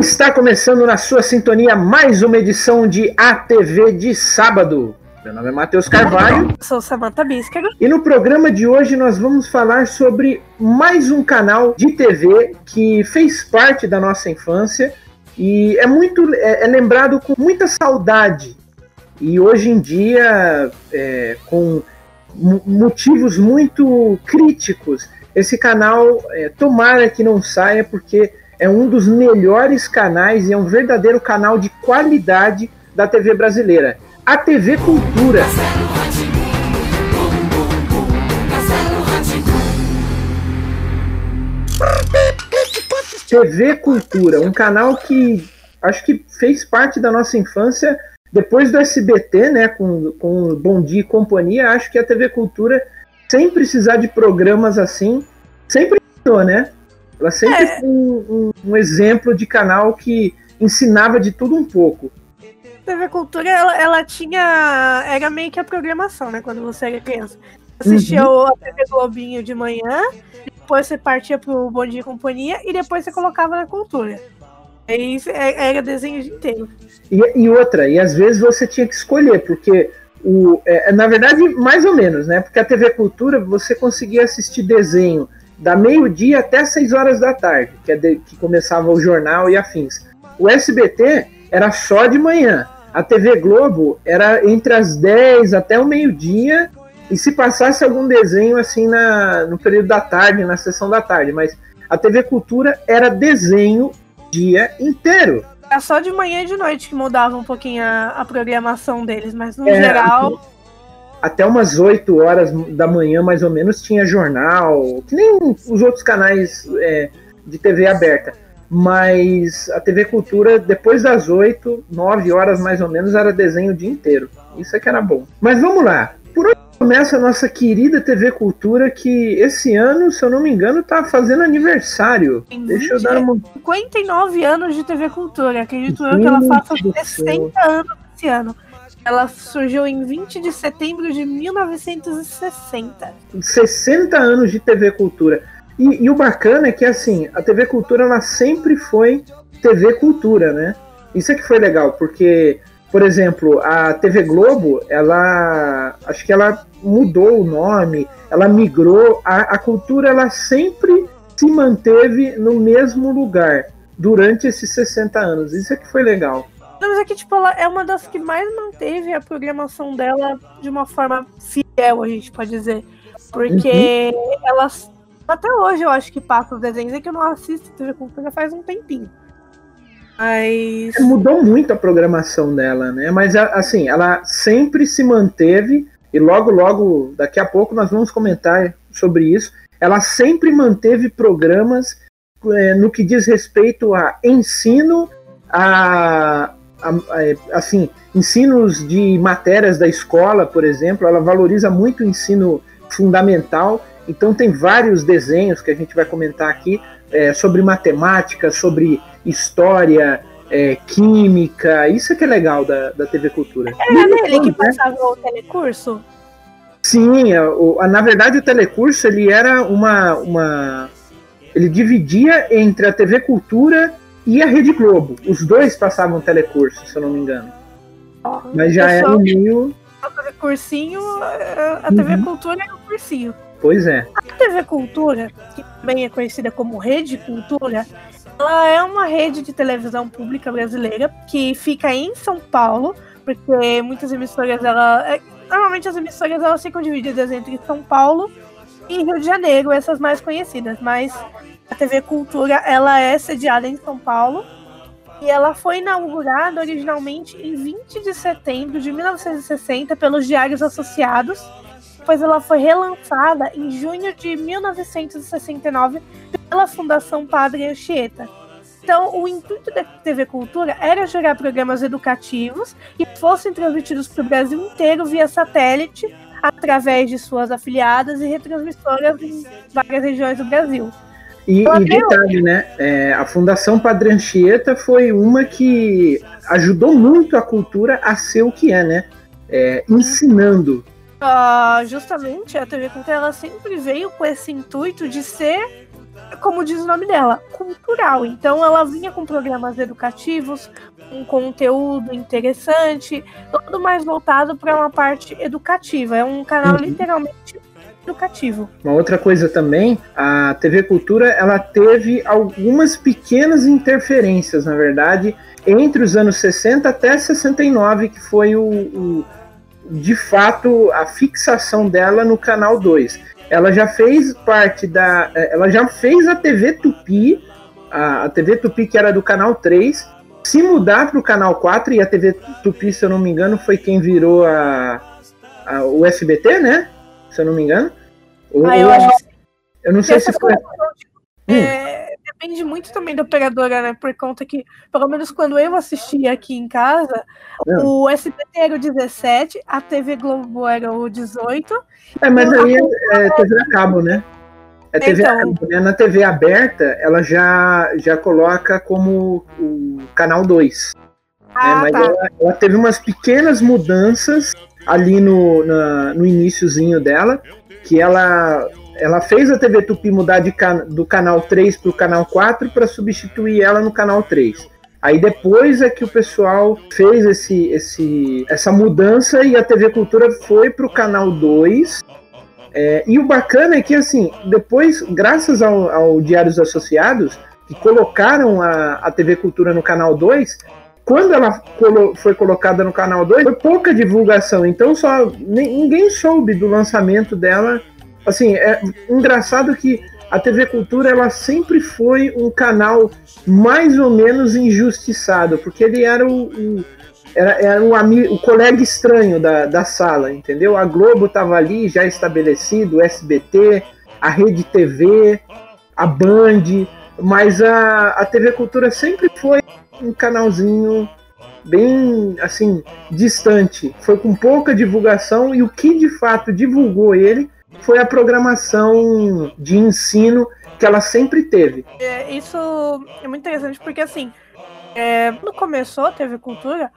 Está começando na sua sintonia mais uma edição de ATV de sábado. Meu nome é Matheus Carvalho. Sou Samantha Bíscaro. E no programa de hoje nós vamos falar sobre mais um canal de TV que fez parte da nossa infância e é muito é, é lembrado com muita saudade. E hoje em dia, é, com motivos muito críticos, esse canal é, tomara que não saia porque é um dos melhores canais e é um verdadeiro canal de qualidade da TV brasileira. A TV Cultura. TV Cultura, um canal que acho que fez parte da nossa infância depois do SBT, né, com, com Bom Dia e Companhia, acho que a TV Cultura, sem precisar de programas assim, sempre né? Ela sempre é. foi um, um, um, exemplo de canal que ensinava de tudo um pouco. TV Cultura, ela, ela, tinha. Era meio que a programação, né? Quando você era criança. Assistia uhum. a TV Globinho de manhã, depois você partia pro Bom Dia e Companhia e depois você colocava na cultura. Aí é, era desenho dia inteiro. E, e outra, e às vezes você tinha que escolher, porque o, é, na verdade, mais ou menos, né? Porque a TV Cultura você conseguia assistir desenho da meio-dia até 6 horas da tarde, que, é de, que começava o jornal e afins. O SBT era só de manhã. A TV Globo era entre as 10 até o meio-dia, e se passasse algum desenho assim na, no período da tarde, na sessão da tarde, mas a TV Cultura era desenho dia inteiro. É só de manhã e de noite que mudava um pouquinho a, a programação deles, mas no é, geral até umas 8 horas da manhã, mais ou menos, tinha jornal, que nem os outros canais é, de TV aberta. Mas a TV Cultura, depois das 8, 9 horas mais ou menos, era desenho o dia inteiro. Isso é que era bom. Mas vamos lá. Por onde começa a nossa querida TV Cultura, que esse ano, se eu não me engano, tá fazendo aniversário. Deixa eu dar uma. 59 anos de TV Cultura. Acredito eu que ela faça 60 anos esse ano. Ela surgiu em 20 de setembro de 1960. 60 anos de TV Cultura. E, e, o bacana é que assim, a TV Cultura ela sempre foi TV Cultura, né? Isso é que foi legal, porque, por exemplo, a TV Globo, ela acho que ela mudou o nome, ela migrou, a, a cultura ela sempre se manteve no mesmo lugar durante esses 60 anos. Isso é que foi legal. Não, mas é que, tipo, ela é uma das que mais manteve a programação dela de uma forma fiel, a gente pode dizer. Porque uhum. ela, até hoje eu acho que passa os desenhos, é que eu não assisto TV Cultura faz um tempinho. Mas. Mudou muito a programação dela, né? Mas, assim, ela sempre se manteve, e logo, logo, daqui a pouco nós vamos comentar sobre isso. Ela sempre manteve programas é, no que diz respeito a ensino, a assim, ensinos de matérias da escola, por exemplo, ela valoriza muito o ensino fundamental. Então tem vários desenhos que a gente vai comentar aqui é, sobre matemática, sobre história, é, química. Isso é que é legal da, da TV Cultura. Era nele que né? passava né? o telecurso? Sim, a, a, na verdade o telecurso ele era uma, uma ele dividia entre a TV Cultura e a Rede Globo. Os dois passavam telecurso, se eu não me engano. Oh, Mas já era o meio. A TV Cursinho, a TV uhum. Cultura é o cursinho. Pois é. A TV Cultura, que também é conhecida como Rede Cultura, ela é uma rede de televisão pública brasileira que fica em São Paulo, porque muitas emissoras, ela, é, normalmente as emissoras elas ficam divididas entre São Paulo e Rio de Janeiro, essas mais conhecidas, mas a TV Cultura ela é sediada em São Paulo e ela foi inaugurada originalmente em 20 de setembro de 1960 pelos Diários Associados. Depois ela foi relançada em junho de 1969 pela Fundação Padre Anchieta. Então, o intuito da TV Cultura era gerar programas educativos que fossem transmitidos para o Brasil inteiro via satélite, através de suas afiliadas e retransmissoras em várias regiões do Brasil. E, e detalhe, né? É, a Fundação Padre Anchieta foi uma que ajudou muito a cultura a ser o que é, né? É, ensinando. Uh, justamente, a TV Cultura ela sempre veio com esse intuito de ser como diz o nome dela, cultural. Então ela vinha com programas educativos, um conteúdo interessante, todo mais voltado para uma parte educativa. É um canal uhum. literalmente educativo. Uma outra coisa também, a TV Cultura, ela teve algumas pequenas interferências, na verdade, entre os anos 60 até 69, que foi o, o de fato a fixação dela no canal 2. Ela já fez parte da. Ela já fez a TV Tupi, a, a TV Tupi que era do canal 3, se mudar para o canal 4, e a TV Tupi, se eu não me engano, foi quem virou a, a o SBT, né? Se eu não me engano. Ah, eu, acho que... eu não sei se foi. É, hum. Depende muito também da operadora, né? Por conta que, pelo menos quando eu assistia aqui em casa, é. o SBT era o 17, a TV Globo era o 18. É, mas aí é, é TV a cabo, né? É TV então, cabo, né? Na TV aberta, ela já, já coloca como o canal 2. Né? Ah, né? Mas tá. ela, ela, teve umas pequenas mudanças ali no, na, no iníciozinho dela, que ela ela fez a TV Tupi mudar de can do canal 3 para o canal 4 para substituir ela no canal 3. Aí depois é que o pessoal fez esse, esse, essa mudança e a TV Cultura foi para o canal 2. É, e o bacana é que, assim, depois, graças ao, ao Diários Associados, que colocaram a, a TV Cultura no canal 2, quando ela foi colocada no canal 2, foi pouca divulgação. Então, só ninguém soube do lançamento dela assim, é engraçado que a TV Cultura ela sempre foi um canal mais ou menos injustiçado, porque ele era o, o era, era o, amigo, o colega estranho da, da sala, entendeu? A Globo estava ali já estabelecido, o SBT, a Rede TV, a Band, mas a, a TV Cultura sempre foi um canalzinho bem assim distante, foi com pouca divulgação e o que de fato divulgou ele foi a programação de ensino que ela sempre teve. É, isso é muito interessante porque assim, é, quando começou a TV Cultura,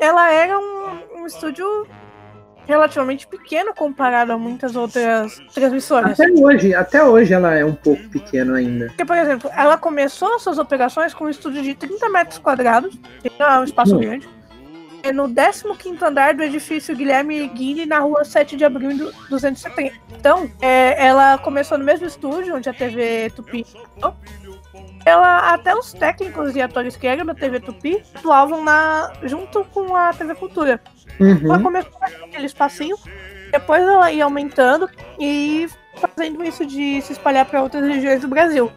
ela era um, um estúdio relativamente pequeno comparado a muitas outras transmissoras. Até hoje, até hoje ela é um pouco pequena ainda. Porque, por exemplo, ela começou suas operações com um estúdio de 30 metros quadrados, que é um espaço hum. grande é no 15 andar do edifício Guilherme Guini, na rua 7 de abril do 270. Então, é, ela começou no mesmo estúdio onde a TV Tupi. Ela, até os técnicos e atores que eram da TV Tupi atuavam na, junto com a TV Cultura. Uhum. Ela começou naquele espacinho, depois ela ia aumentando e fazendo isso de se espalhar para outras regiões do Brasil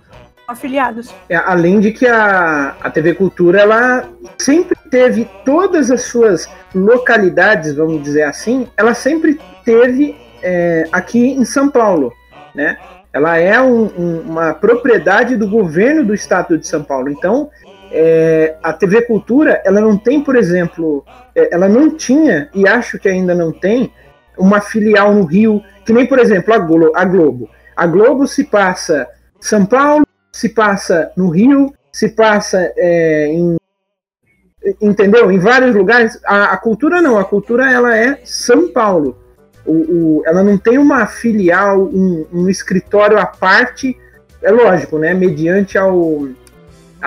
afiliados. É, além de que a, a TV Cultura ela sempre teve todas as suas localidades, vamos dizer assim, ela sempre teve é, aqui em São Paulo, né? Ela é um, um, uma propriedade do governo do estado de São Paulo. Então, é, a TV Cultura, ela não tem, por exemplo, é, ela não tinha, e acho que ainda não tem, uma filial no Rio, que nem, por exemplo, a, Glo a Globo. A Globo se passa São Paulo, se passa no Rio, se passa é, em entendeu? Em vários lugares. A, a, cultura não, a cultura ela é São Paulo. O, o ela não tem uma filial, um, um, escritório à parte. É lógico, né? Mediante ao,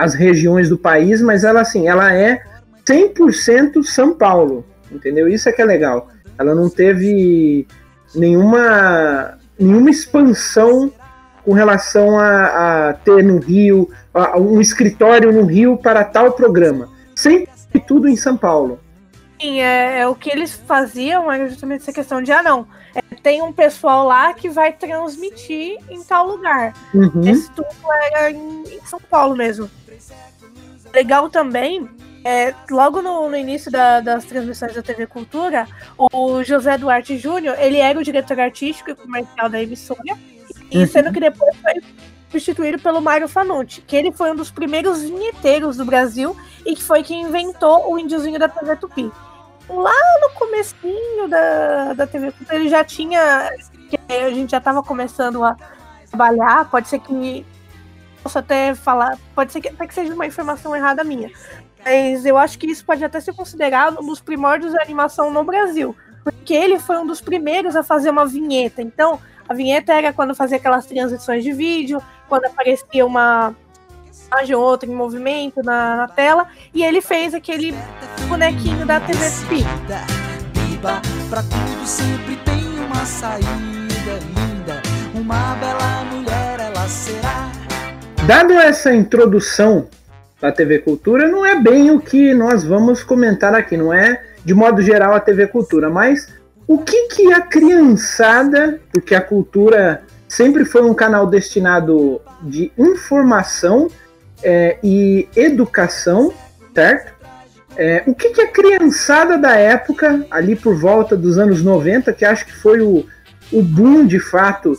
as regiões do país, mas ela assim, ela é 100% São Paulo, entendeu? Isso é que é legal. Ela não teve nenhuma nenhuma expansão com relação a, a ter no Rio, a, um escritório no Rio para tal programa. Sempre tudo em São Paulo. Sim, é, é, o que eles faziam era justamente essa questão de, ah, não, é, tem um pessoal lá que vai transmitir em tal lugar. Uhum. Esse tudo era em, em, São Paulo mesmo. Legal também, é, logo no, no início da, das transmissões da TV Cultura, o José Duarte Júnior, ele era o diretor artístico e comercial da emissora, e sendo que depois foi substituído pelo Mário Fanucci, que ele foi um dos primeiros vinheteiros do Brasil e que foi quem inventou o índiozinho da TV Tupi. Lá no comecinho da, da TV Tupi, ele já tinha... A gente já estava começando a trabalhar, pode ser que... Posso até falar, pode ser que, até que seja uma informação errada minha, mas eu acho que isso pode até ser considerado um dos primórdios da animação no Brasil, porque ele foi um dos primeiros a fazer uma vinheta. Então, a vinheta era quando fazia aquelas transições de vídeo, quando aparecia uma imagem ou outra em movimento na, na, tela, e ele fez aquele bonequinho da TV. Pra tudo sempre tem uma saída linda, uma bela mulher ela será. Dado essa introdução da TV Cultura, não é bem o que nós vamos comentar aqui, não é de modo geral a TV Cultura, mas o que que a criançada, porque a cultura sempre foi um canal destinado de informação é, e educação, certo? É, o que, que a criançada da época, ali por volta dos anos 90, que acho que foi o, o boom de fato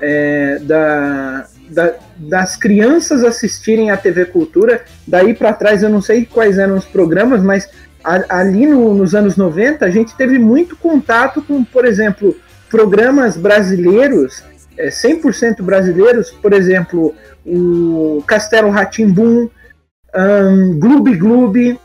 é, da, da, das crianças assistirem à TV Cultura, daí para trás eu não sei quais eram os programas, mas a, ali no, nos anos 90 a gente teve muito contato com, por exemplo, programas brasileiros, é, 100% brasileiros, por exemplo, o Castelo Ratimbum, um, Gloob Gloob.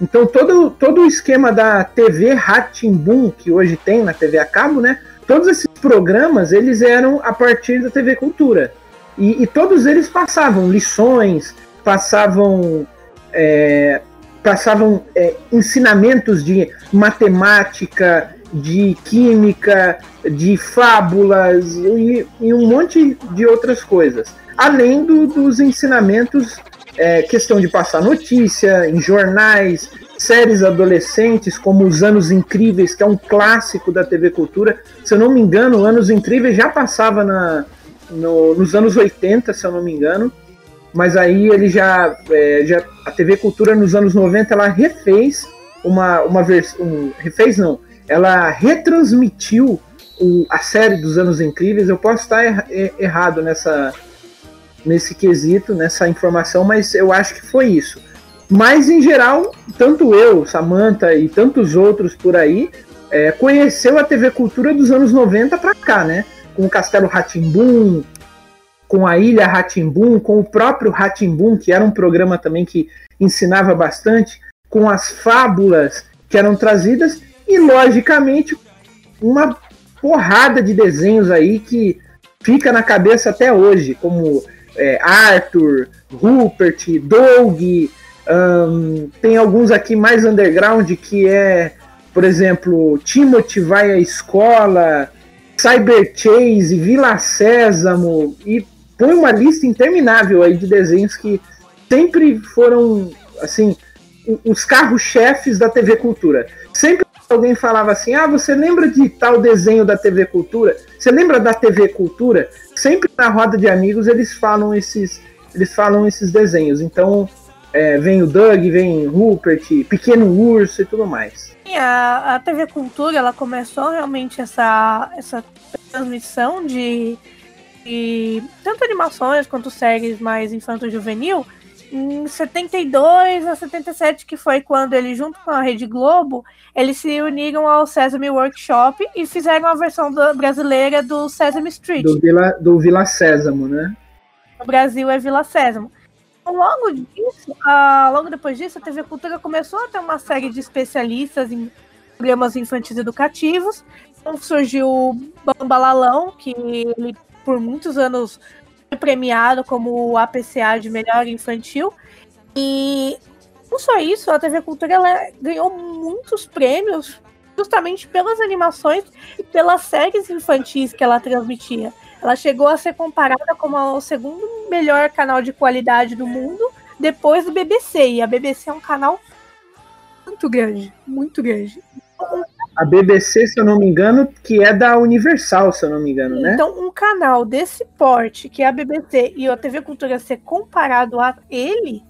Então todo, todo o esquema da TV Ratimbum que hoje tem na TV a cabo, né? Todos esses programas eles eram a partir da TV Cultura e, e todos eles passavam lições, passavam é, passavam é, ensinamentos de matemática, de química, de fábulas e, e um monte de outras coisas além do, dos ensinamentos, é, questão de passar notícia em jornais, séries adolescentes como Os Anos Incríveis, que é um clássico da TV Cultura. Se eu não me engano, Anos Incríveis já passava na, no, nos anos 80, se eu não me engano. Mas aí ele já, é, já. A TV Cultura nos anos 90 ela refez uma, uma versão. Um, refez não. Ela retransmitiu o, a série dos Anos Incríveis. Eu posso estar er, er, errado nessa, nesse quesito, nessa informação, mas eu acho que foi isso. Mas em geral, tanto eu, Samantha e tantos outros por aí, é, conheceu a TV Cultura dos anos 90 para cá, né? Com o Castelo Ratimbum, com a Ilha Ratimbum, com o próprio Ratimbum, que era um programa também que ensinava bastante, com as fábulas que eram trazidas e logicamente uma porrada de desenhos aí que fica na cabeça até hoje, como é, Arthur, Rupert, Doug, um, tem alguns aqui mais underground que é, por exemplo, Timothy vai à escola, Cyber Chase, Vila Sésamo e põe uma lista interminável aí de desenhos que sempre foram assim os carros-chefes da TV Cultura. Sempre alguém falava assim: "Ah, você lembra de tal desenho da TV Cultura? Você lembra da TV Cultura?" sempre na roda de amigos eles falam esses, eles falam esses desenhos. Então é, vem o Doug, vem Rupert, Pequeno Urso e tudo mais. A, a TV Cultura ela começou realmente essa, essa transmissão de, de tanto animações quanto séries mais infanto-juvenil em 72 a 77, que foi quando ele, junto com a Rede Globo, eles se uniram ao Sesame Workshop e fizeram a versão do, brasileira do Sesame Street. Do Vila, do Vila Sésamo, né? No Brasil é Vila Sésamo. Então, logo disso, a, logo depois disso, a TV Cultura começou a ter uma série de especialistas em programas infantis educativos. Então surgiu o Bambalalão, que ele por muitos anos premiado como o APCA de melhor infantil. E não só isso, a TV Cultura ela ganhou muitos prêmios justamente pelas animações e pelas séries infantis que ela transmitia. Ela chegou a ser comparada como o segundo melhor canal de qualidade do mundo, depois do BBC. E a BBC é um canal muito grande, muito grande a BBC, se eu não me engano, que é da Universal, se eu não me engano, né? Então, um canal desse porte, que é a BBC e a TV Cultura ser comparado a ele,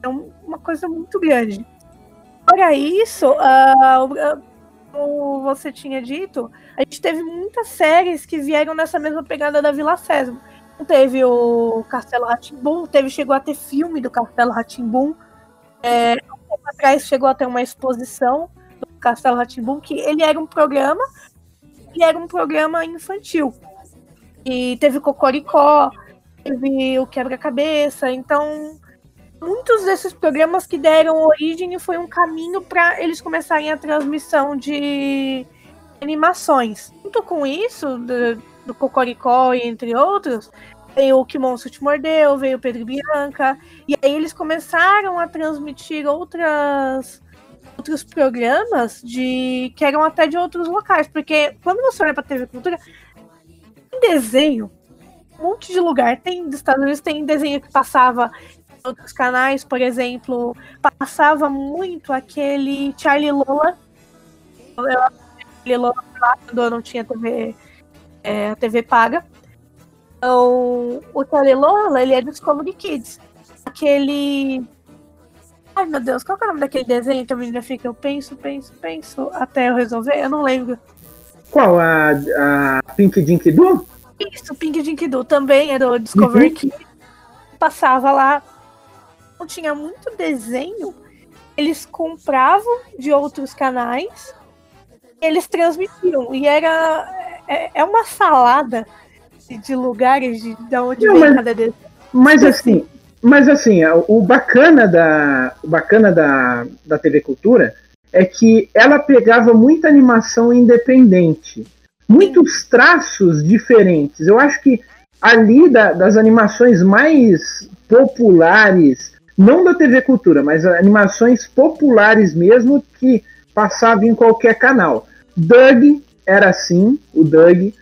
é uma coisa muito grande. Para isso, uh, como você tinha dito, a gente teve muitas séries que vieram nessa mesma pegada da Vila Sésamo. Teve o Castelo Ratimbum, teve chegou a ter filme do Castelo Ratimbum. É, um tempo atrás chegou a ter uma exposição Castelo Ratimbum, que ele era um programa, ele era um programa infantil. E teve Cocoricó, teve o Quebra-Cabeça, então muitos desses programas que deram origem foi um caminho para eles começarem a transmissão de animações. Junto com isso, do, do Cocoricó e entre outros, veio o Que Monstro Te Mordeu, veio o Pedro Bianca, e aí eles começaram a transmitir outras outros programas de que eram até de outros locais, porque quando você olha para TV Cultura, tem desenho, um monte de lugar, tem dos Estados Unidos tem desenho que passava em outros canais, por exemplo, passava muito aquele Charlie Lola, Charlie Lola quando eu não tinha TV, é, a TV paga. Então, o Charlie Lola, ele é do Discovery Kids. Aquele Ai, meu Deus, qual é o nome daquele desenho que a menina fica? Eu penso, penso, penso, até eu resolver? Eu não lembro. Qual? A, a Pink Dink Doo? Isso, Pink Dink Doo também era do Discovery uhum. Kids. Passava lá. Não tinha muito desenho. Eles compravam de outros canais. Eles transmitiam. E era. É, é uma salada de lugares de, de onde não, vem mas, cada desenho. Mas assim, mas assim, o bacana da, o bacana da, da TV Cultura é que ela pegava muita animação independente, muitos traços diferentes. Eu acho que ali da, das animações mais populares, não da TV Cultura, mas animações populares mesmo que passavam em qualquer canal. Doug era assim, o Doug.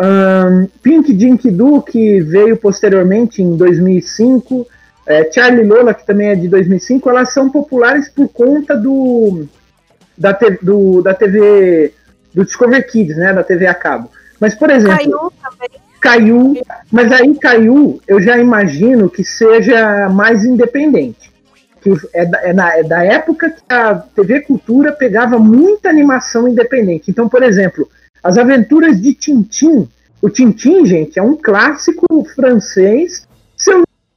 Um, Pink Dink Doo, que veio posteriormente em 2005 é, Charlie Lola, que também é de 2005, elas são populares por conta do da, te, do, da TV do Discover Kids, né, da TV a cabo. Mas por exemplo, caiu também. Caiu, mas aí caiu, eu já imagino que seja mais independente. Que é da, é, na, é da época que a TV Cultura pegava muita animação independente. Então, por exemplo, as aventuras de Tintim. O Tintim, gente, é um clássico francês.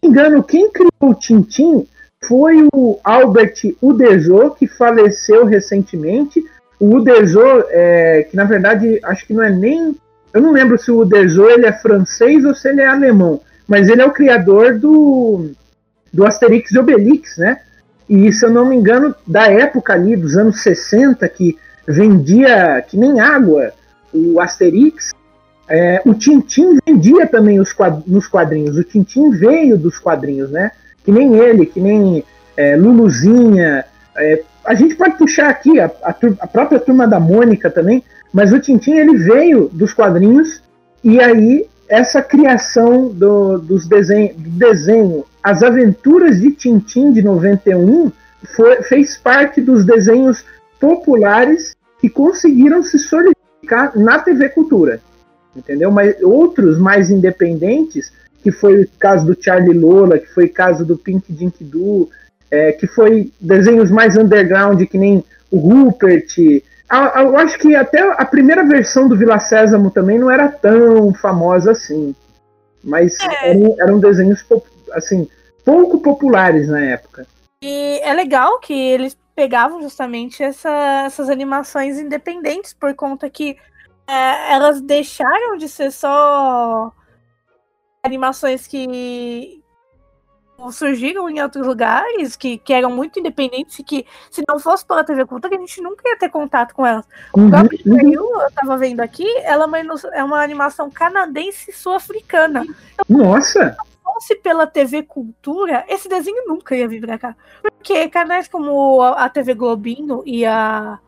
Eu engano, quem criou o Tintim foi o Albert Uderzo, que faleceu recentemente. O Uderzo, é, que na verdade acho que não é nem. Eu não lembro se o Uderzo ele é francês ou se ele é alemão, mas ele é o criador do, do Asterix e Obelix, né? E se eu não me engano, da época ali, dos anos 60, que vendia que nem água o Asterix, é, o Tintim vendia também os nos quadrinhos. O Tintim veio dos quadrinhos, né? Que nem ele, que nem é, Luluzinha. É, a gente pode puxar aqui a, a, a, própria turma da Mônica também, mas o Tintim ele veio dos quadrinhos e aí essa criação do, dos desenho, do desenho, as aventuras de Tintim de 91 foi, fez parte dos desenhos populares que conseguiram se solidificar na TV Cultura entendeu? Mas outros mais independentes, que foi o caso do Charlie Lola, que foi o caso do Pink Dink Doo, é, que foi desenhos mais underground, que nem o Rupert. Eu acho que até a primeira versão do Vila Sésamo também não era tão famosa assim. Mas é. eram, eram desenhos assim, pouco populares na época. E é legal que eles pegavam justamente essa, essas animações independentes, por conta que é, elas deixaram de ser só animações que surgiram em outros lugares, que, que eram muito independentes e que, se não fosse pela TV Cultura, a gente nunca ia ter contato com elas. Uhum, o próprio uhum. eu tava vendo aqui, ela é uma animação canadense sul-africana. Então, Nossa! Se fosse pela TV Cultura, esse desenho nunca ia vir pra cá. Porque canais como a TV Globinho e a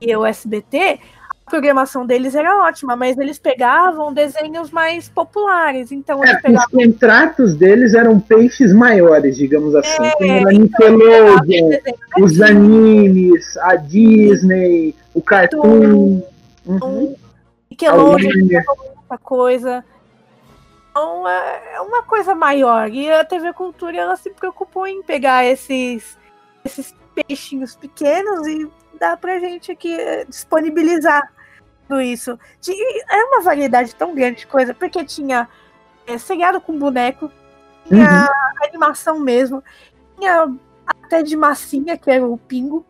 e o SBT programação deles era ótima, mas eles pegavam desenhos mais populares. Então, é, pegavam... Os contratos deles eram peixes maiores, digamos assim. É, então, a Nickelodeon, então, os animes, a Disney, o Cartoon. Uhum. Nickelodeon, muita coisa. Então, é, é uma coisa maior. E a TV Cultura ela se preocupou em pegar esses, esses peixinhos pequenos e dar pra gente aqui eh, disponibilizar tudo isso. É uma variedade tão grande de coisa, porque tinha é, seriado com boneco, tinha uhum. animação mesmo, tinha até de massinha, que era o Pingo.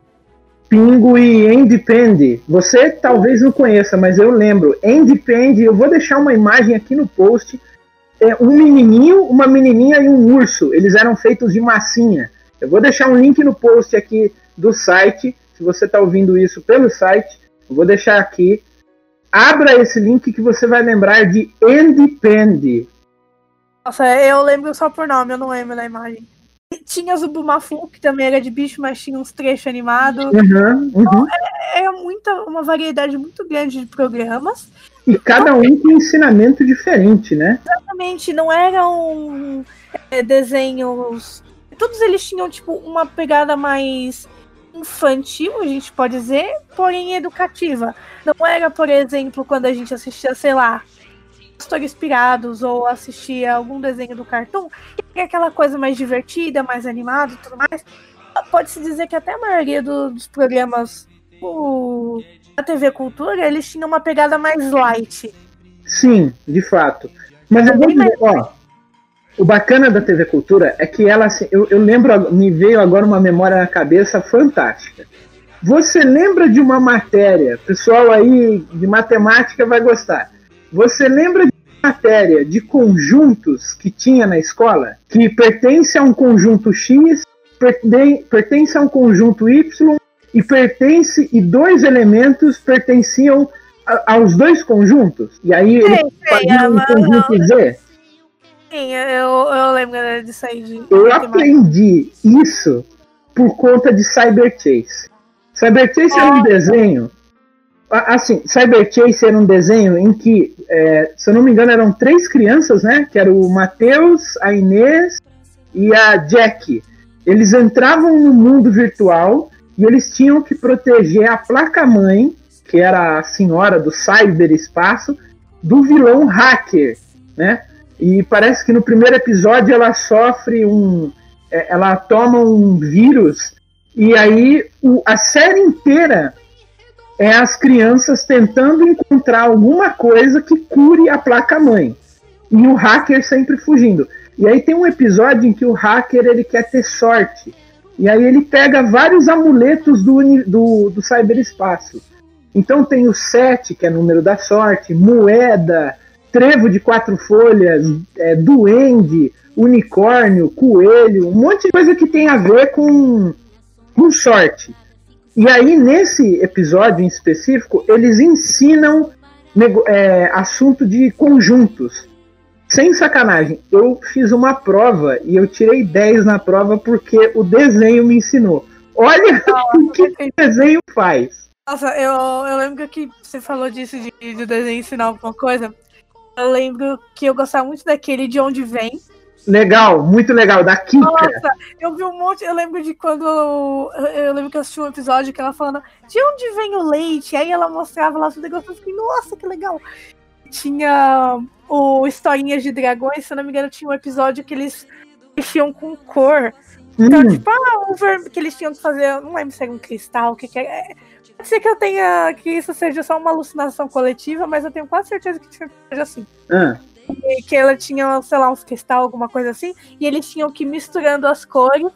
Pingo e Independ. Você talvez não conheça, mas eu lembro. Independ, eu vou deixar uma imagem aqui no post. É um menininho, uma menininha e um urso. Eles eram feitos de massinha. Eu vou deixar um link no post aqui do site. Se você está ouvindo isso pelo site, eu vou deixar aqui abra esse link que você vai lembrar de Independ. Nossa, eu lembro só por nome, eu não lembro da imagem. Tinha Zubumafu, que também era de bicho, mas tinha uns trechos animados. Uhum, uhum. Então, é, é muita, uma variedade muito grande de programas. E cada um com ensinamento diferente, né? Exatamente, não eram é, desenhos. Todos eles tinham, tipo, uma pegada mais infantil, a gente pode dizer, porém educativa. Não era, por exemplo, quando a gente assistia, sei lá, Pastores Inspirados ou assistia algum desenho do cartoon, que é aquela coisa mais divertida, mais animada e tudo mais. Pode-se dizer que até a maioria do, dos programas o, da TV Cultura, eles tinham uma pegada mais light. Sim, de fato. Mas eu vou dizer, ó, o bacana da TV Cultura é que ela, assim, eu, eu lembro, me veio agora uma memória na cabeça fantástica. Você lembra de uma matéria, pessoal aí de matemática vai gostar. Você lembra de uma matéria de conjuntos que tinha na escola? Que pertence a um conjunto X, pertence a um conjunto Y e pertence e dois elementos pertenciam a, aos dois conjuntos. E aí eles faziam um conjunto Z. Sim, eu, eu lembro disso aí. De eu aprendi isso por conta de Cyber Chase. Cyber Chase é. era um desenho Assim, Cyber Chase era um desenho em que, é, se eu não me engano, eram três crianças, né? Que era o Matheus, a Inês e a Jack. Eles entravam no mundo virtual e eles tinham que proteger a placa-mãe, que era a senhora do cyberespaço, do vilão hacker, né? E parece que no primeiro episódio ela sofre um. É, ela toma um vírus e aí o, a série inteira é as crianças tentando encontrar alguma coisa que cure a placa-mãe. E o hacker sempre fugindo. E aí tem um episódio em que o hacker ele quer ter sorte. E aí ele pega vários amuletos do, do, do cyberespaço. Então tem o 7, que é número da sorte, moeda, trevo de quatro folhas, é, duende, unicórnio, coelho, um monte de coisa que tem a ver com, com sorte. E aí, nesse episódio em específico, eles ensinam é, assunto de conjuntos. Sem sacanagem, eu fiz uma prova e eu tirei 10 na prova porque o desenho me ensinou. Olha o que o desenho faz. Nossa, eu, eu lembro que você falou disso de, de desenho ensinar alguma coisa. Eu lembro que eu gostava muito daquele de onde vem, Legal, muito legal, da Kika. Nossa, eu vi um monte. Eu lembro de quando. Eu lembro que eu assisti um episódio que ela falando de onde vem o leite? Aí ela mostrava lá os negócios. Eu fiquei, nossa, que legal. Tinha o Historinhas de Dragões, se eu não me engano, tinha um episódio que eles mexiam com cor. Então, hum. tipo, ah, o vermelho que eles tinham que fazer. Não lembro se era um cristal, o que, que é. Pode ser que eu tenha. que isso seja só uma alucinação coletiva, mas eu tenho quase certeza que seja assim. Ah que ela tinha, sei lá, uns cristal, alguma coisa assim, e eles tinham que ir misturando as cores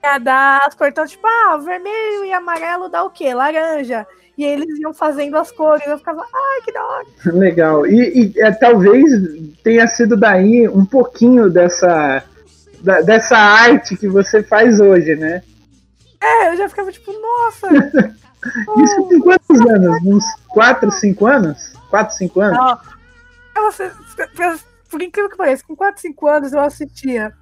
pra dar as cores. Então, tipo, ah, vermelho e amarelo dá o quê? Laranja. E eles iam fazendo as cores, eu ficava, ai, que da hora. Legal. E, e é, talvez tenha sido daí um pouquinho dessa, da, dessa arte que você faz hoje, né? É, eu já ficava tipo, nossa. Isso com quantos anos? Uns 4, 5 anos? 4, 5 anos? Não, você, por incrível que pareça, com 4, 5 anos eu assistia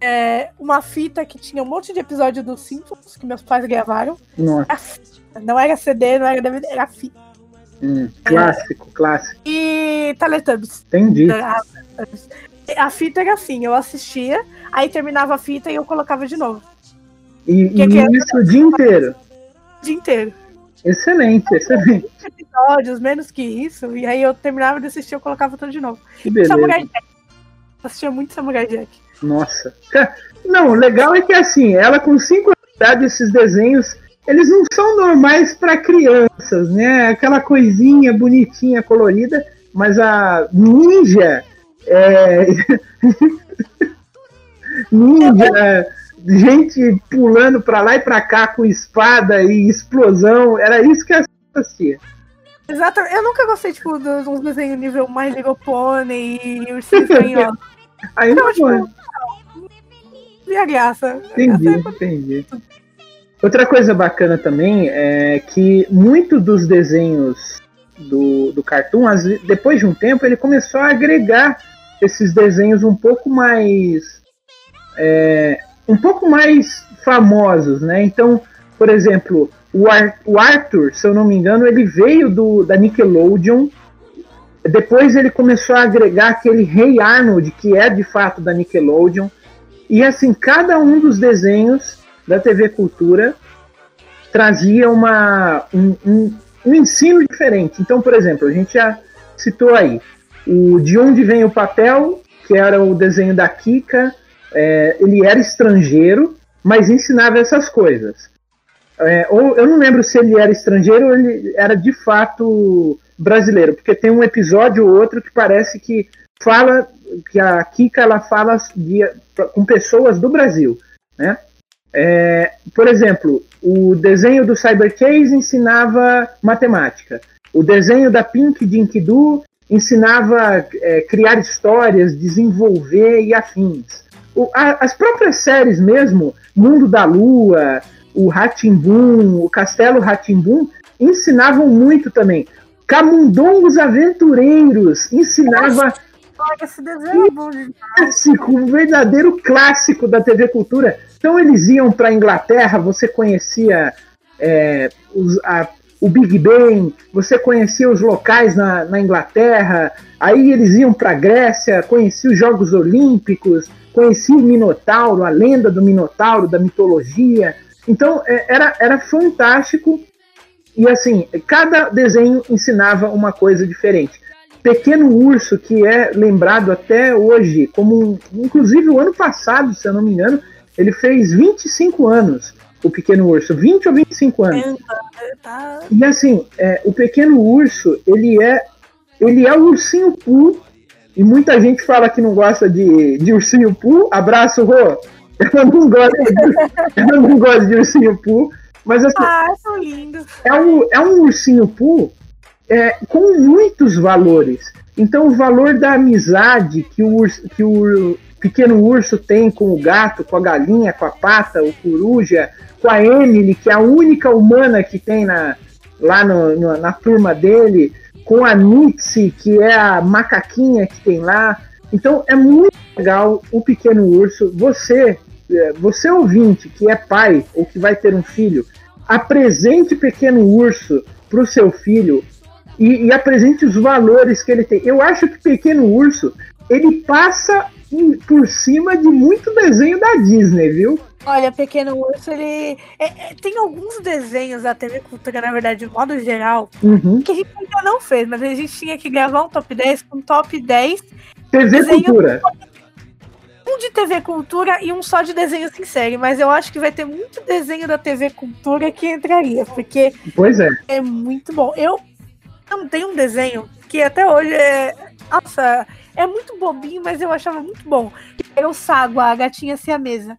é, uma fita que tinha um monte de episódio dos Simpsons que meus pais gravaram. Nossa. Não era CD, não era DVD, era fita. Hum, clássico, é, clássico. E Teletubbies. Entendi. A, a, fita era assim, eu assistia, aí terminava a fita e eu colocava de novo. E, e isso o dia inteiro? Dia inteiro. Excelente, excelente. Episódios, menos que isso. E aí eu terminava de assistir, eu colocava tudo de novo. Que beleza. Samurai Jack. Eu assistia muito Samurai Jack. Nossa. Não, o legal é que assim, ela com 5 anos de idade, esses desenhos, eles não são normais para crianças, né? Aquela coisinha bonitinha, colorida, mas a ninja. É... ninja gente pulando para lá e para cá com espada e explosão. Era isso que assistia. Exato. Eu nunca gostei, tipo, dos uns desenhos nível mais Little Pony e Ursinho. Aí não, tipo, e a graça. Entendi, é... entendi. Outra coisa bacana também é que muito dos desenhos do, do Cartoon, depois de um tempo, ele começou a agregar esses desenhos um pouco mais é, um pouco mais famosos, né? Então, por exemplo, o, Ar o Arthur, se eu não me engano, ele veio do, da Nickelodeon. Depois ele começou a agregar aquele Rei Arnold, que é de fato da Nickelodeon. E assim, cada um dos desenhos da TV Cultura trazia uma, um, um, um ensino diferente. Então, por exemplo, a gente já citou aí o De Onde Vem o Papel, que era o desenho da Kika. É, ele era estrangeiro, mas ensinava essas coisas. É, ou eu não lembro se ele era estrangeiro ou ele era de fato brasileiro, porque tem um episódio ou outro que parece que fala que a Kika ela fala de, com pessoas do Brasil, né? É, por exemplo, o desenho do Cyber Case ensinava matemática. O desenho da Pink Doo ensinava é, criar histórias, desenvolver e afins. O, a, as próprias séries mesmo, Mundo da Lua, o Ratimbum, o Castelo Ratimbum, ensinavam muito também. Camundongos Aventureiros ensinava esse desenho é bom clássico, um verdadeiro clássico da TV Cultura. Então eles iam para a Inglaterra, você conhecia é, os, a, o Big Ben, você conhecia os locais na, na Inglaterra, aí eles iam para a Grécia, conhecia os Jogos Olímpicos, conhecia o Minotauro, a lenda do Minotauro, da mitologia. Então é, era, era fantástico e assim, cada desenho ensinava uma coisa diferente. Pequeno Urso, que é lembrado até hoje como, um, inclusive o ano passado, se eu não me engano, ele fez 25 anos, o Pequeno Urso, 20 ou 25 anos. Tá. E assim, é, o Pequeno Urso, ele é ele é o ursinho Poo, e muita gente fala que não gosta de, de ursinho Poo. Abraço, Rô! Eu não gosto de, eu não gosto de ursinho Poo, mas assim, ah, são lindos. É um, é um ursinho Poo é, com muitos valores. Então, o valor da amizade que o, urso, que o pequeno urso tem com o gato, com a galinha, com a pata, o coruja, com a Emily, que é a única humana que tem na, lá no, no, na turma dele, com a Nixie, que é a macaquinha que tem lá. Então, é muito legal o pequeno urso. Você, é, você ouvinte que é pai ou que vai ter um filho, apresente pequeno urso para o seu filho e, e, apresente os valores que ele tem. Eu acho que Pequeno Urso ele passa por cima de muito desenho da Disney, viu? Olha, Pequeno Urso, ele. É, é, tem alguns desenhos da TV Cultura, na verdade, de modo geral, uhum. que a gente ainda não fez, mas a gente tinha que gravar um top 10 com top 10. TV Cultura. Um de TV Cultura e um só de desenho sem série, mas eu acho que vai ter muito desenho da TV Cultura que entraria, porque. Pois é. É muito bom. Eu não, tem um desenho que até hoje é. Nossa, é muito bobinho, mas eu achava muito bom. O Sago, a gatinha mesa.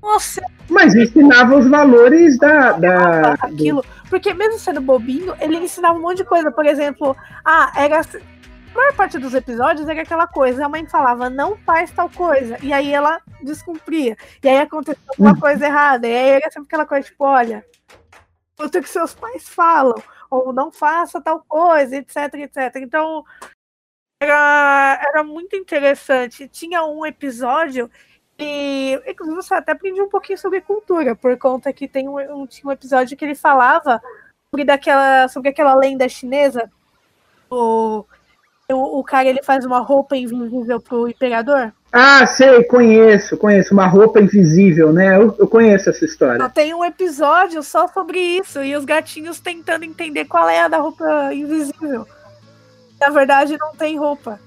Nossa! Mas ensinava os valores da. da aquilo. Porque mesmo sendo bobinho, ele ensinava um monte de coisa. Por exemplo, ah, era. A maior parte dos episódios era aquela coisa, a mãe falava, não faz tal coisa. E aí ela descumpria. E aí acontecia alguma uhum. coisa errada. E aí era sempre aquela coisa, tipo, olha, o que seus pais falam ou não faça tal coisa, etc, etc. Então, era, era muito interessante. Tinha um episódio e, inclusive, você até aprendia um pouquinho sobre cultura, por conta que tem um, um, tinha um episódio que ele falava sobre, daquela, sobre aquela lenda chinesa. O, o, o cara ele faz uma roupa invisível pro imperador. Ah, sei, conheço, conheço. Uma roupa invisível, né? Eu, eu conheço essa história. Tem um episódio só sobre isso, e os gatinhos tentando entender qual é a da roupa invisível. Na verdade, não tem roupa.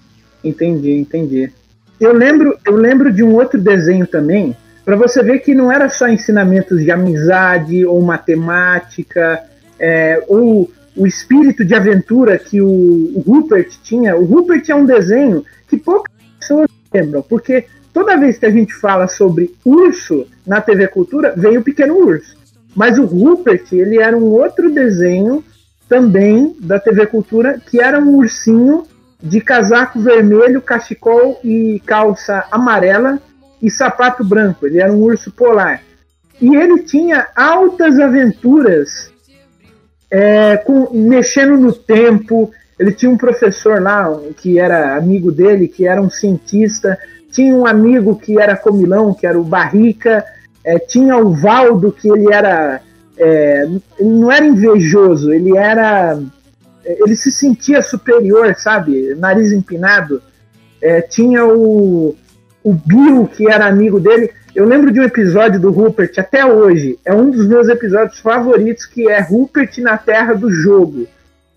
Entendi, entendi. Eu lembro, eu lembro de um outro desenho também, para você ver que não era só ensinamentos de amizade ou matemática, é, ou o espírito de aventura que o, o Rupert tinha. O Rupert é um desenho que poucas pessoas lembram, porque toda vez que a gente fala sobre urso na TV Cultura, vem o Pequeno Urso. Mas o Rupert, ele era um outro desenho também da TV Cultura, que era um ursinho de casaco vermelho, cachecol e calça amarela e sapato branco. Ele era um urso polar. E ele tinha altas aventuras é, com, mexendo no tempo, ele tinha um professor lá que era amigo dele, que era um cientista, tinha um amigo que era comilão, que era o Barrica, é, tinha o Valdo, que ele era. É, não era invejoso, ele era. Ele se sentia superior, sabe? Nariz empinado. É, tinha o, o Bill, que era amigo dele. Eu lembro de um episódio do Rupert até hoje. É um dos meus episódios favoritos, que é Rupert na Terra do Jogo.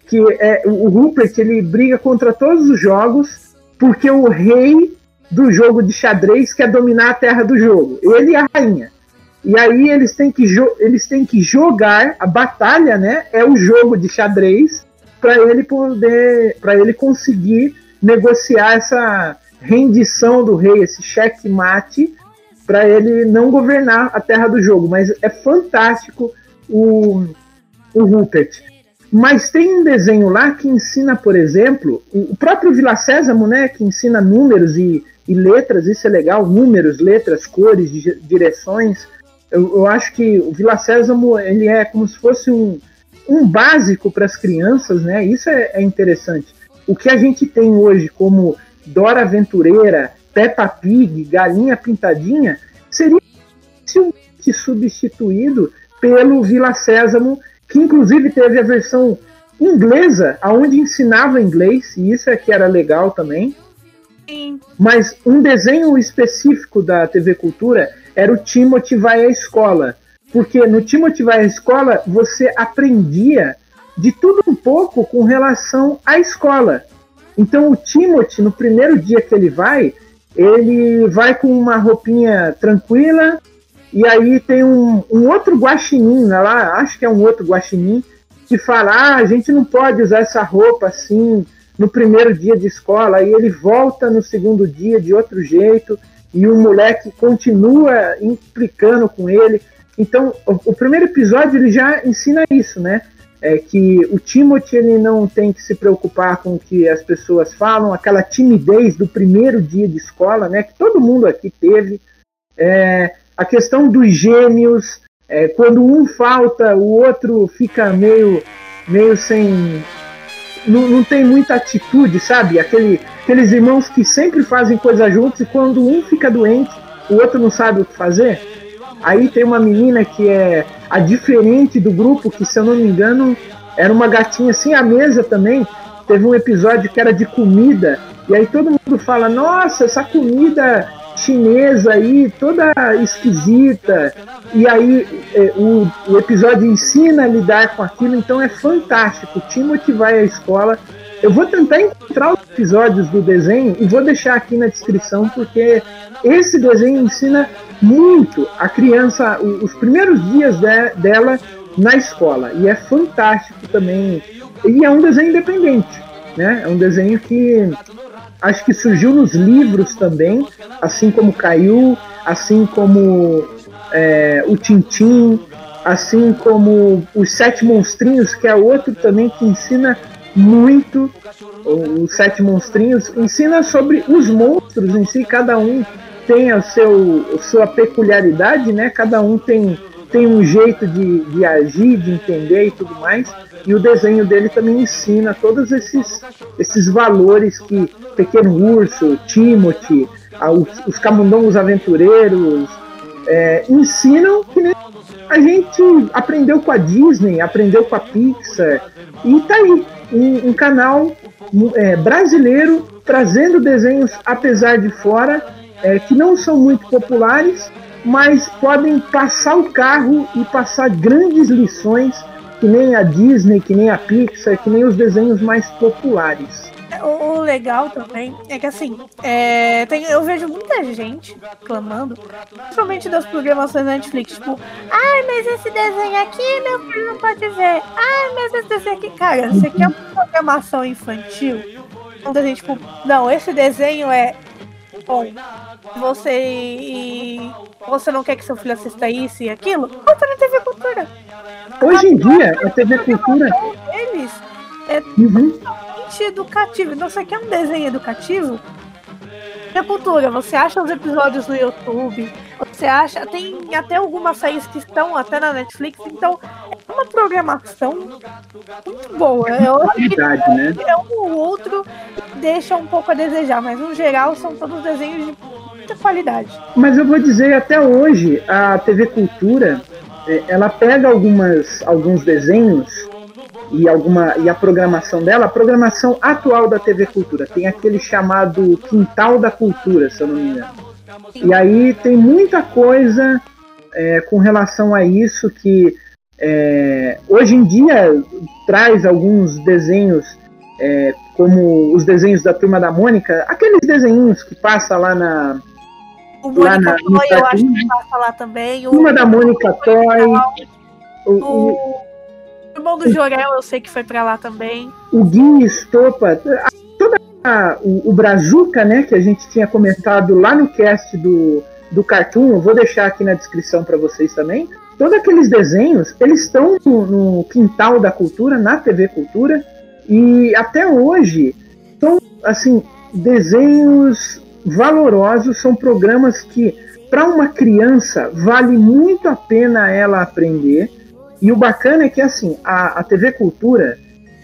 Que é o Rupert ele briga contra todos os jogos porque o rei do jogo de xadrez quer dominar a terra do jogo. Ele e a rainha. E aí eles têm que, eles têm que jogar a batalha, né? É o jogo de xadrez para ele poder, para ele conseguir negociar essa rendição do rei, esse checkmate para ele não governar a terra do jogo. Mas é fantástico o, o Rupert. Mas tem um desenho lá que ensina, por exemplo, o próprio Vila Sésamo, né, que ensina números e, e letras, isso é legal, números, letras, cores, direções. Eu, eu acho que o Vila Sésamo ele é como se fosse um, um básico para as crianças, né? Isso é, é interessante. O que a gente tem hoje como Dora Aventureira, Peppa Pig, Galinha Pintadinha, seria substituído pelo Vila Sésamo, que inclusive teve a versão inglesa, aonde ensinava inglês, e isso é que era legal também. Sim. Mas um desenho específico da TV Cultura era o Timothy vai à escola. Porque no Timothy vai à escola você aprendia de tudo um pouco com relação à escola. Então o Timothy, no primeiro dia que ele vai, ele vai com uma roupinha tranquila, e aí tem um, um outro guaxinim né, lá, acho que é um outro guaxinim, que fala, ah, a gente não pode usar essa roupa assim no primeiro dia de escola, aí ele volta no segundo dia de outro jeito, e o moleque continua implicando com ele. Então, o, o primeiro episódio ele já ensina isso, né? é que o Timothy ele não tem que se preocupar com o que as pessoas falam, aquela timidez do primeiro dia de escola, né, que todo mundo aqui teve, é, a questão dos gêmeos, é, quando um falta, o outro fica meio, meio sem, não, não tem muita atitude, sabe? Aquele, aqueles irmãos que sempre fazem coisa juntos e quando um fica doente, o outro não sabe o que fazer. Aí tem uma menina que é a diferente do grupo, que se eu não me engano era uma gatinha assim, a mesa também. Teve um episódio que era de comida, e aí todo mundo fala: Nossa, essa comida chinesa aí, toda esquisita. E aí é, o, o, episódio ensina a lidar com aquilo, então é fantástico. O Timothy vai à escola. Eu vou tentar encontrar os episódios do desenho e vou deixar aqui na descrição, porque esse desenho ensina muito a criança, os primeiros dias de, dela na escola. E é fantástico também. E é um desenho independente, né? É um desenho que acho que surgiu nos livros também, assim como Caiu, assim como é, o Tintim, assim como os Sete Monstrinhos, que é outro também que ensina muito. Os Sete Monstrinhos ensina sobre os monstros em si, cada um tem a, seu, sua peculiaridade, né? Cada um tem, tem um jeito de, de agir, de entender e tudo mais. E o desenho dele também ensina todos esses, esses valores que Pequeno Urso, Timothy, a, os, os Camundongos Aventureiros é, ensinam que nem a gente aprendeu com a Disney, aprendeu com a Pixar. E tá aí, um, um canal é, brasileiro trazendo desenhos apesar de fora é, que não são muito populares, mas podem passar o carro e passar grandes lições, que nem a Disney, que nem a Pixar, que nem os desenhos mais populares. O legal também é que assim, é, tem, eu vejo muita gente clamando, principalmente das programações da Netflix, tipo, ai, mas esse desenho aqui meu filho não pode ver. Ai, mas esse desenho aqui, cara, você quer uma programação infantil? Um desenho, tipo, não, esse desenho é bom, você você não quer que seu filho assista isso e aquilo, bota na TV Cultura. Hoje em dia, a TV Cultura. Eles é uhum. totalmente educativo. Então, você quer um desenho educativo? TV Cultura, você acha os episódios no YouTube, Você acha? Tem até algumas séries que estão até na Netflix, então é uma programação muito boa. Eu acho que né? é um ou outro deixa um pouco a desejar, mas no geral são todos desenhos de muita qualidade. Mas eu vou dizer, até hoje, a TV Cultura, é, ela pega algumas, alguns desenhos e alguma e a programação dela, a programação atual da TV Cultura tem aquele chamado Quintal da Cultura, se eu não me engano. E aí tem muita coisa é, com relação a isso que é, hoje em dia traz alguns desenhos é, como os desenhos da Turma da Mônica, aqueles desenhos que passa lá na o Mônica na, Toy, eu acho que passa lá também. Turma da Mônica Toy. O, o, irmão do Jorel, eu sei que foi para lá também. O Gui Estopa, toda o, o Brazuca, né, que a gente tinha comentado lá no cast do, do Cartoon, eu vou deixar aqui na descrição para vocês também. Todos aqueles desenhos, eles estão no, no, quintal da cultura, na TV Cultura, e até hoje são, assim, desenhos valorosos, são programas que, para uma criança, vale muito a pena ela aprender, e o bacana é que assim, a, a TV Cultura,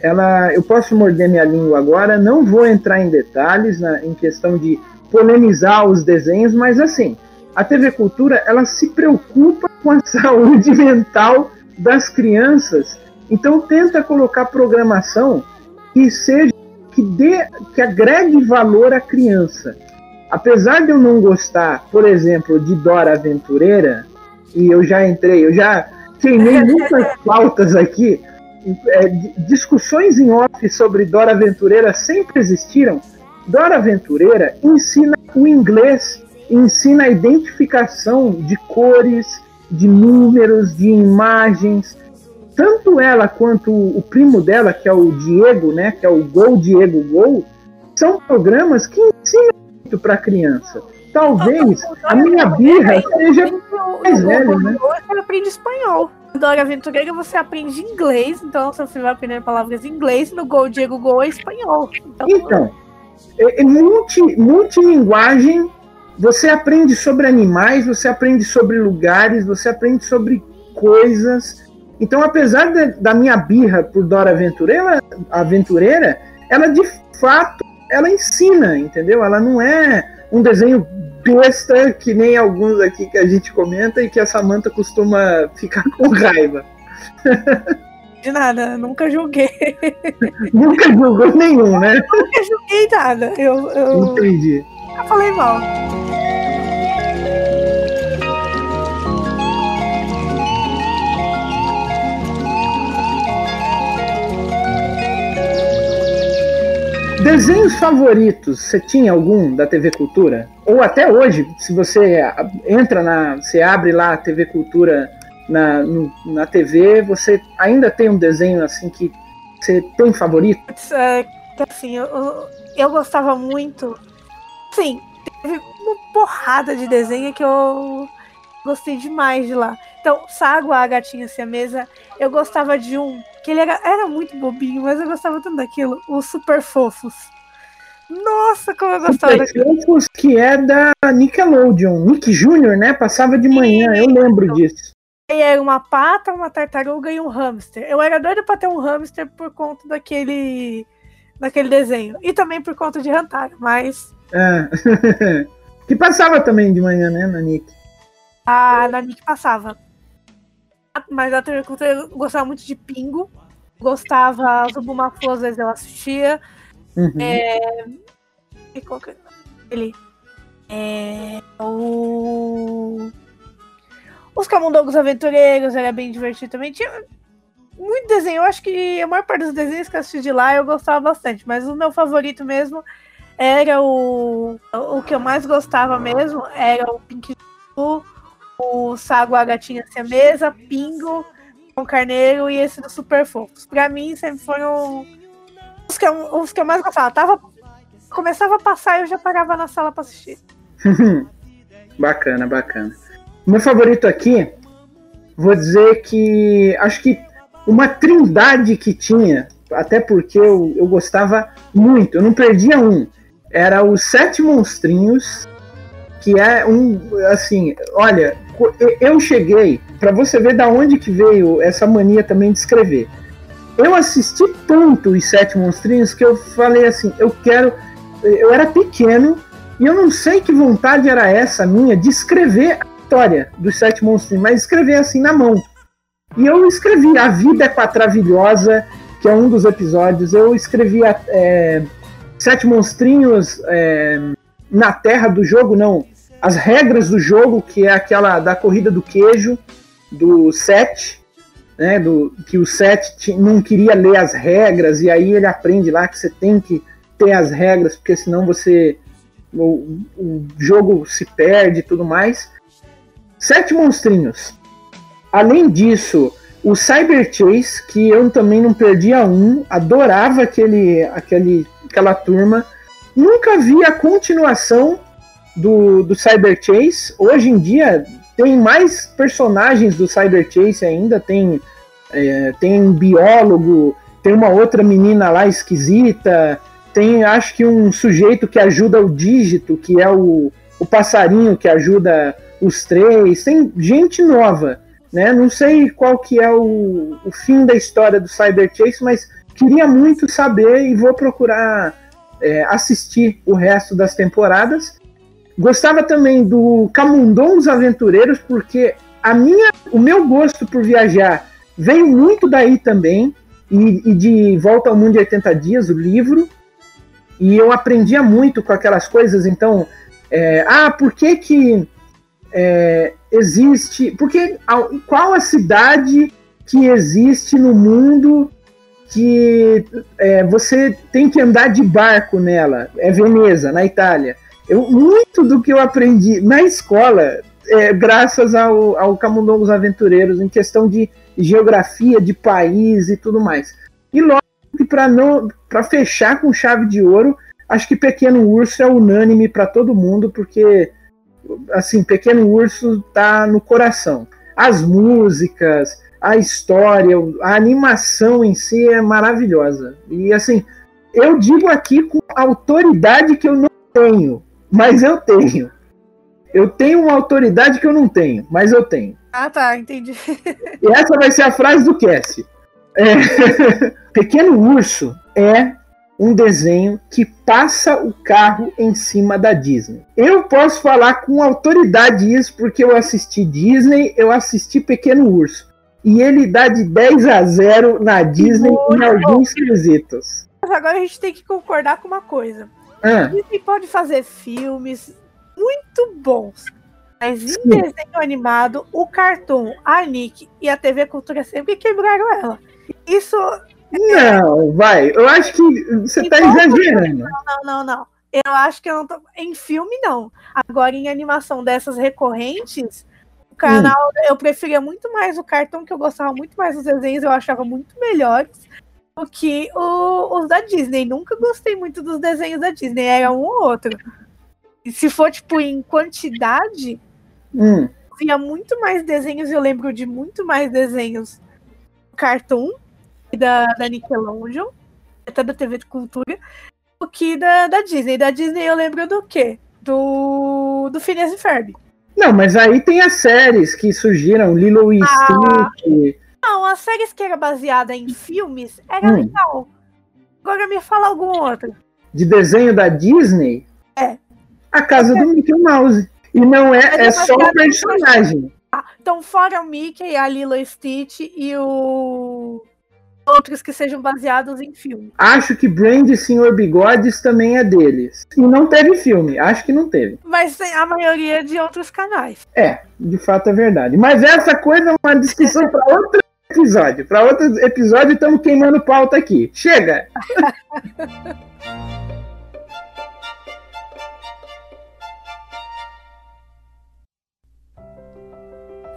ela, eu posso morder minha língua agora, não vou entrar em detalhes na, em questão de polemizar os desenhos, mas assim, a TV Cultura ela se preocupa com a saúde mental das crianças, então tenta colocar programação que seja que dê, que agregue valor à criança. Apesar de eu não gostar, por exemplo, de Dora Aventureira, e eu já entrei, eu já queimei muitas pautas aqui. É, discussões em off sobre Dora Aventureira sempre existiram. Dora Aventureira ensina o inglês, ensina a identificação de cores, de números, de imagens. Tanto ela quanto o primo dela, que é o Diego, né, que é o Gol Diego Gol, são programas que ensinam muito para a criança. Talvez a minha birra seja mais velha, né? Você aprende espanhol. Dora Aventureira você aprende inglês, então filho vai aprender palavras em inglês, no Gol Diego Gol é espanhol. Então, então é, é multi, multilinguagem, você aprende sobre animais, você aprende sobre lugares, você aprende sobre coisas. Então, apesar de, da minha birra por Dora Aventureira, Aventureira, ela de fato ela ensina, entendeu? Ela não é um desenho besta, que nem alguns aqui que a gente comenta e que a Samantha costuma ficar com raiva. De nada, nunca julguei. Nunca julgou nenhum, né? Nunca julguei nada. Eu, eu... Entendi. Eu falei mal. Desenhos favoritos, você tinha algum da TV Cultura? Ou até hoje, se você entra na. Você abre lá a TV Cultura na, no, na TV, você ainda tem um desenho assim que você tem favorito? É, assim, eu, eu gostava muito. Sim, teve uma porrada de desenho que eu gostei demais de lá. Então, Sago, a gatinha mesa, eu gostava de um que ele era, era muito bobinho, mas eu gostava tanto daquilo, os Super Fofos. Nossa, como eu gostava. Fofos que é da Nickelodeon, Nick Jr., né? Passava de manhã, eu lembro disso. E era uma pata, uma tartaruga e um hamster. Eu era doida pra ter um hamster por conta daquele daquele desenho. E também por conta de Hantaro, mas. É. que passava também de manhã, né, na Nick? Ah, na Nick passava. Mas a TV Cultura eu gostava muito de Pingo. Gostava do Bumafu, às vezes eu assistia. Uhum. É... Qual que é ele? É... O... Os Camundongos Aventureiros era bem divertido também. Tinha muito desenho. Eu acho que a maior parte dos desenhos que eu assisti de lá eu gostava bastante. Mas o meu favorito mesmo era o. O que eu mais gostava mesmo era o Pink Blue o Sago, a gatinha mesa, Pingo, o Carneiro e esse do Super Fofos. Pra mim, sempre foram os que eu, os que eu mais gostava. Tava, começava a passar e eu já parava na sala pra assistir. bacana, bacana. Meu favorito aqui, vou dizer que acho que uma trindade que tinha, até porque eu, eu gostava muito, eu não perdia um. Era os Sete Monstrinhos, que é um assim, olha, eu cheguei para você ver da onde que veio essa mania também de escrever. Eu assisti tanto os Sete Monstrinhos que eu falei assim, eu quero, eu era pequeno e eu não sei que vontade era essa minha de escrever a história dos Sete Monstrinhos, mas escrever assim na mão. E eu escrevi A Vida é Quatravilhosa, que é um dos episódios. Eu escrevi é, Sete Monstrinhos é, na Terra do Jogo, não. As regras do jogo, que é aquela da corrida do queijo, do Sete, né, do, que o Sete não queria ler as regras, e aí ele aprende lá que você tem que ter as regras, porque senão você. O, o jogo se perde e tudo mais. Sete monstrinhos. Além disso, o Cyber Chase, que eu também não perdia um, adorava aquele, aquele, aquela turma. Nunca vi a continuação do, do Cyber Chase. Hoje em dia tem mais personagens do Cyber Chase ainda. Tem, é, tem um biólogo, tem uma outra menina lá esquisita. Tem acho que um sujeito que ajuda o dígito, que é o, o passarinho que ajuda os três. Tem gente nova. Né? Não sei qual que é o, o fim da história do Cyber Chase, mas queria muito saber e vou procurar é, assistir o resto das temporadas. Gostava também do Camundongos Aventureiros, porque a minha, o meu gosto por viajar veio muito daí também, e, e de Volta ao Mundo em 80 Dias, o livro, e eu aprendia muito com aquelas coisas, então, é, ah, por que que é, existe. Porque qual a cidade que existe no mundo que é, você tem que andar de barco nela? É Veneza, na Itália. Eu, muito do que eu aprendi na escola, é, graças ao, ao Camundongos Aventureiros, em questão de geografia, de país e tudo mais. E logo que para fechar com chave de ouro, acho que Pequeno Urso é unânime para todo mundo, porque assim, Pequeno Urso tá no coração. As músicas, a história, a animação em si é maravilhosa. E assim, eu digo aqui com autoridade que eu não tenho, mas eu tenho. Eu tenho uma autoridade que eu não tenho, mas eu tenho. Ah, tá, entendi. E essa vai ser a frase do Cassie. É... Pequeno Urso é um desenho que passa o carro em cima da Disney. Eu posso falar com autoridade isso porque eu assisti Disney, eu assisti Pequeno Urso. E ele dá de 10 a 0 na Disney Muito em alguns quesitos. Mas agora a gente tem que concordar com uma coisa. A Disney pode fazer filmes muito bons. Mas em Sim. desenho animado, o Cartoon, a Nick e a TV Cultura sempre quebraram ela. Isso não, vai. Eu acho que você está exagerando. Não, não, não, não. Eu acho que eu não tô. Em filme, não. Agora, em animação dessas recorrentes, o canal, hum. eu preferia muito mais o cartão, que eu gostava muito mais dos desenhos, eu achava muito melhores que o, os da Disney. Nunca gostei muito dos desenhos da Disney, era um ou outro. E se for, tipo, em quantidade, hum. via muito mais desenhos, eu lembro de muito mais desenhos cartoon da, da Nickelodeon, até da TV de Cultura, do que da, da Disney. Da Disney eu lembro do quê? Do, do Phineas e Ferb. Não, mas aí tem as séries que surgiram, Lilo e ah, Stitch. Não, as séries que era baseada em filmes era hum. legal. Agora me fala algum outro. De desenho da Disney? É. A Casa é. do Mickey Mouse. E não é, é, é só o personagem. Ah, então, fora o Mickey, a Lilo Stitch e o outros que sejam baseados em filme. Acho que Brand e Senhor Bigodes também é deles. E não teve filme, acho que não teve. Mas tem a maioria de outros canais. É, de fato é verdade. Mas essa coisa é uma discussão para outro episódio. Para outro episódio, estamos queimando pauta aqui. Chega!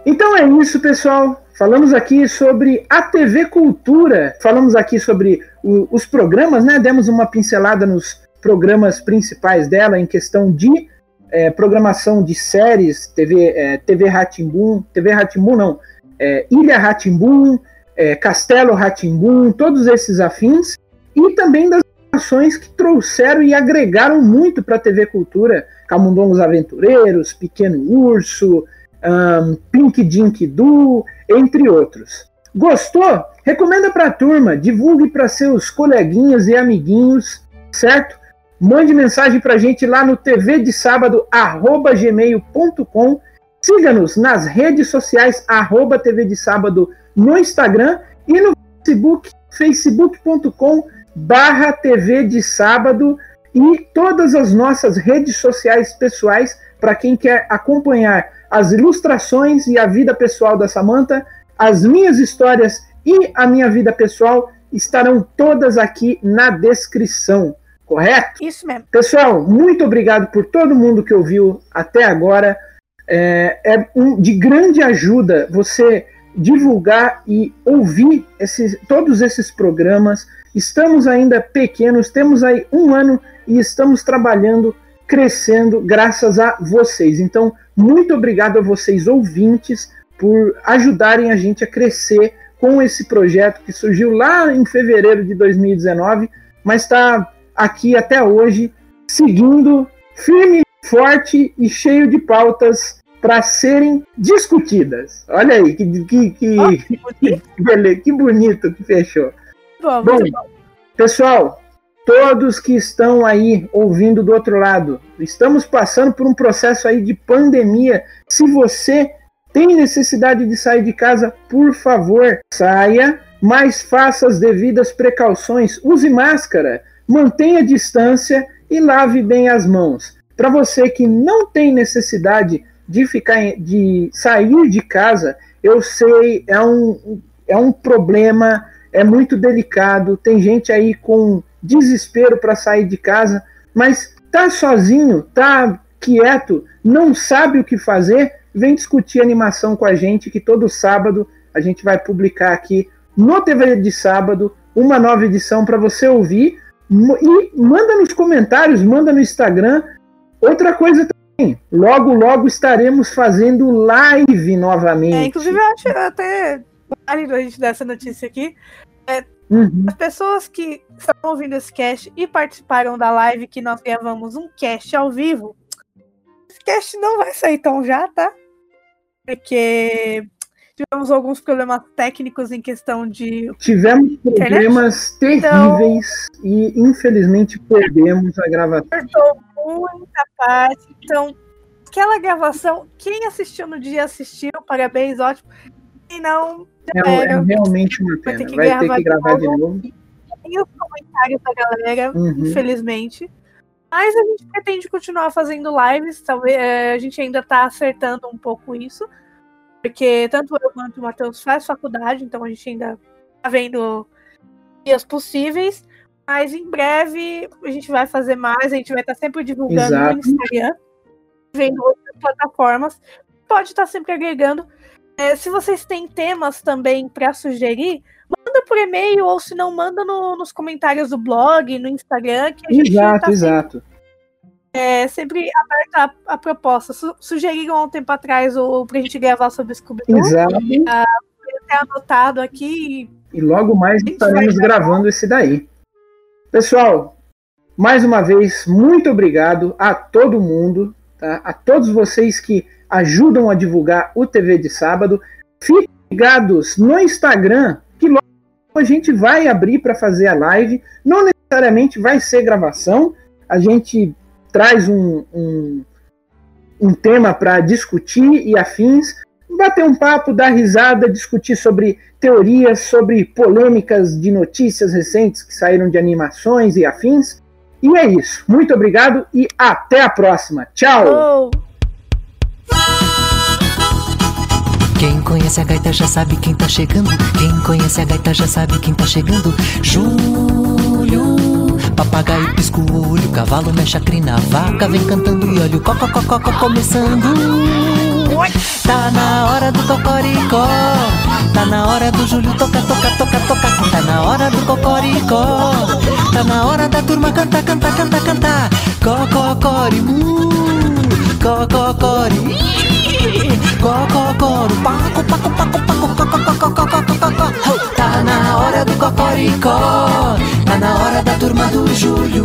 Então é isso, pessoal. Falamos aqui sobre a TV Cultura, falamos aqui sobre o, os programas, né? Demos uma pincelada nos programas principais dela em questão de é, programação de séries, TV, é, TV Ratimbum, TV Ratimbum não, é, Ilha Ratimbum, é, Castelo Ratimbum, todos esses afins, e também das ações que trouxeram e agregaram muito para a TV Cultura, Camundongos Aventureiros, Pequeno Urso, um, Pink Dink Doo, entre outros. Gostou? Recomenda para a turma, divulgue para seus coleguinhas e amiguinhos, certo? Mande mensagem para a gente lá no tv Siga-nos nas redes sociais, arroba TV de sábado no Instagram e no Facebook, facebook.com barra TV de sábado e todas as nossas redes sociais pessoais para quem quer acompanhar as ilustrações e a vida pessoal da Samanta, as minhas histórias e a minha vida pessoal estarão todas aqui na descrição, correto? Isso mesmo. Pessoal, muito obrigado por todo mundo que ouviu até agora. É, é um, de grande ajuda você divulgar e ouvir esses, todos esses programas. Estamos ainda pequenos, temos aí um ano e estamos trabalhando, crescendo, graças a vocês. Então, muito obrigado a vocês, ouvintes, por ajudarem a gente a crescer com esse projeto que surgiu lá em fevereiro de 2019, mas está aqui até hoje, seguindo firme, forte e cheio de pautas para serem discutidas. Olha aí, que, que, que, oh, que, bonito. que bonito que fechou. Bom, bom, pessoal, todos que estão aí ouvindo do outro lado, estamos passando por um processo aí de pandemia. Se você tem necessidade de sair de casa, por favor, saia, mas faça as devidas precauções. Use máscara, mantenha distância e lave bem as mãos. Para você que não tem necessidade de ficar de sair de casa, eu sei, é um, é um problema, é muito delicado. Tem gente aí com desespero para sair de casa, mas tá sozinho, tá quieto, não sabe o que fazer, vem discutir animação com a gente, que todo sábado a gente vai publicar aqui no TV de sábado uma nova edição para você ouvir e manda nos comentários, manda no Instagram. Outra coisa também, logo logo estaremos fazendo live novamente. É, inclusive eu acho até válido a gente dar essa notícia aqui. É, Uhum. As pessoas que estão ouvindo esse cast e participaram da live que nós gravamos um cast ao vivo, esse cast não vai sair tão já, tá? Porque tivemos alguns problemas técnicos em questão de. Tivemos problemas internet. terríveis então, e infelizmente perdemos a gravação. Cortou muita parte. Então, aquela gravação, quem assistiu no dia assistiu, parabéns, ótimo. E não, é, é, realmente uma pena. Vai ter que, vai ter que gravar de novo. Tem os comentários da galera, uhum. infelizmente. Mas a gente pretende continuar fazendo lives. Talvez é, a gente ainda está acertando um pouco isso. Porque tanto eu quanto o Matheus faz faculdade, então a gente ainda está vendo dias possíveis. Mas em breve a gente vai fazer mais, a gente vai estar sempre divulgando Exato. no Instagram, vendo outras plataformas. Pode estar sempre agregando. É, se vocês têm temas também para sugerir, manda por e-mail ou se não, manda no, nos comentários do blog, no Instagram. Que a gente exato, tá exato. é sempre aberta a, a proposta. Su sugeriram há um tempo atrás o, pra gente gravar sobre Scooby-Doo. Exato. Uh, até anotado aqui. E logo mais estaremos gravando esse daí. Pessoal, mais uma vez, muito obrigado a todo mundo, tá? a todos vocês que ajudam a divulgar o TV de sábado. Fiquem ligados no Instagram, que logo a gente vai abrir para fazer a live. Não necessariamente vai ser gravação, a gente traz um, um, um tema para discutir e afins, bater um papo, dar risada, discutir sobre teorias, sobre polêmicas de notícias recentes que saíram de animações e afins. E é isso. Muito obrigado e até a próxima. Tchau! Oh. Quem conhece a gaita já sabe quem tá chegando. Quem conhece a gaita já sabe quem tá chegando. Júlio, papagaio pisca o olho, cavalo mexe a crina, vaca vem cantando e olha o cocococó começando. Tá na hora do cocoricó, tá na hora do Júlio toca, toca, toca, toca. Tá na hora do cocoricó, tá na hora da turma cantar, cantar, cantar, cantar. Cococori, mu, cococori. Cococoro, paco, paco, paco, paco, paco, Tá na hora do cocoricó, tá na hora da turma do Júlio.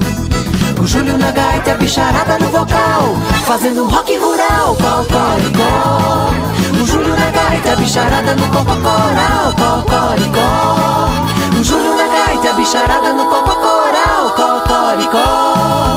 O Júlio na gaita, a bicharada no vocal, fazendo rock rural, cocoricó. O Júlio na gaita, a bicharada no cocorcoral, cocoricó. O Júlio na gaita, a bicharada no cocorcoral, cocoricó.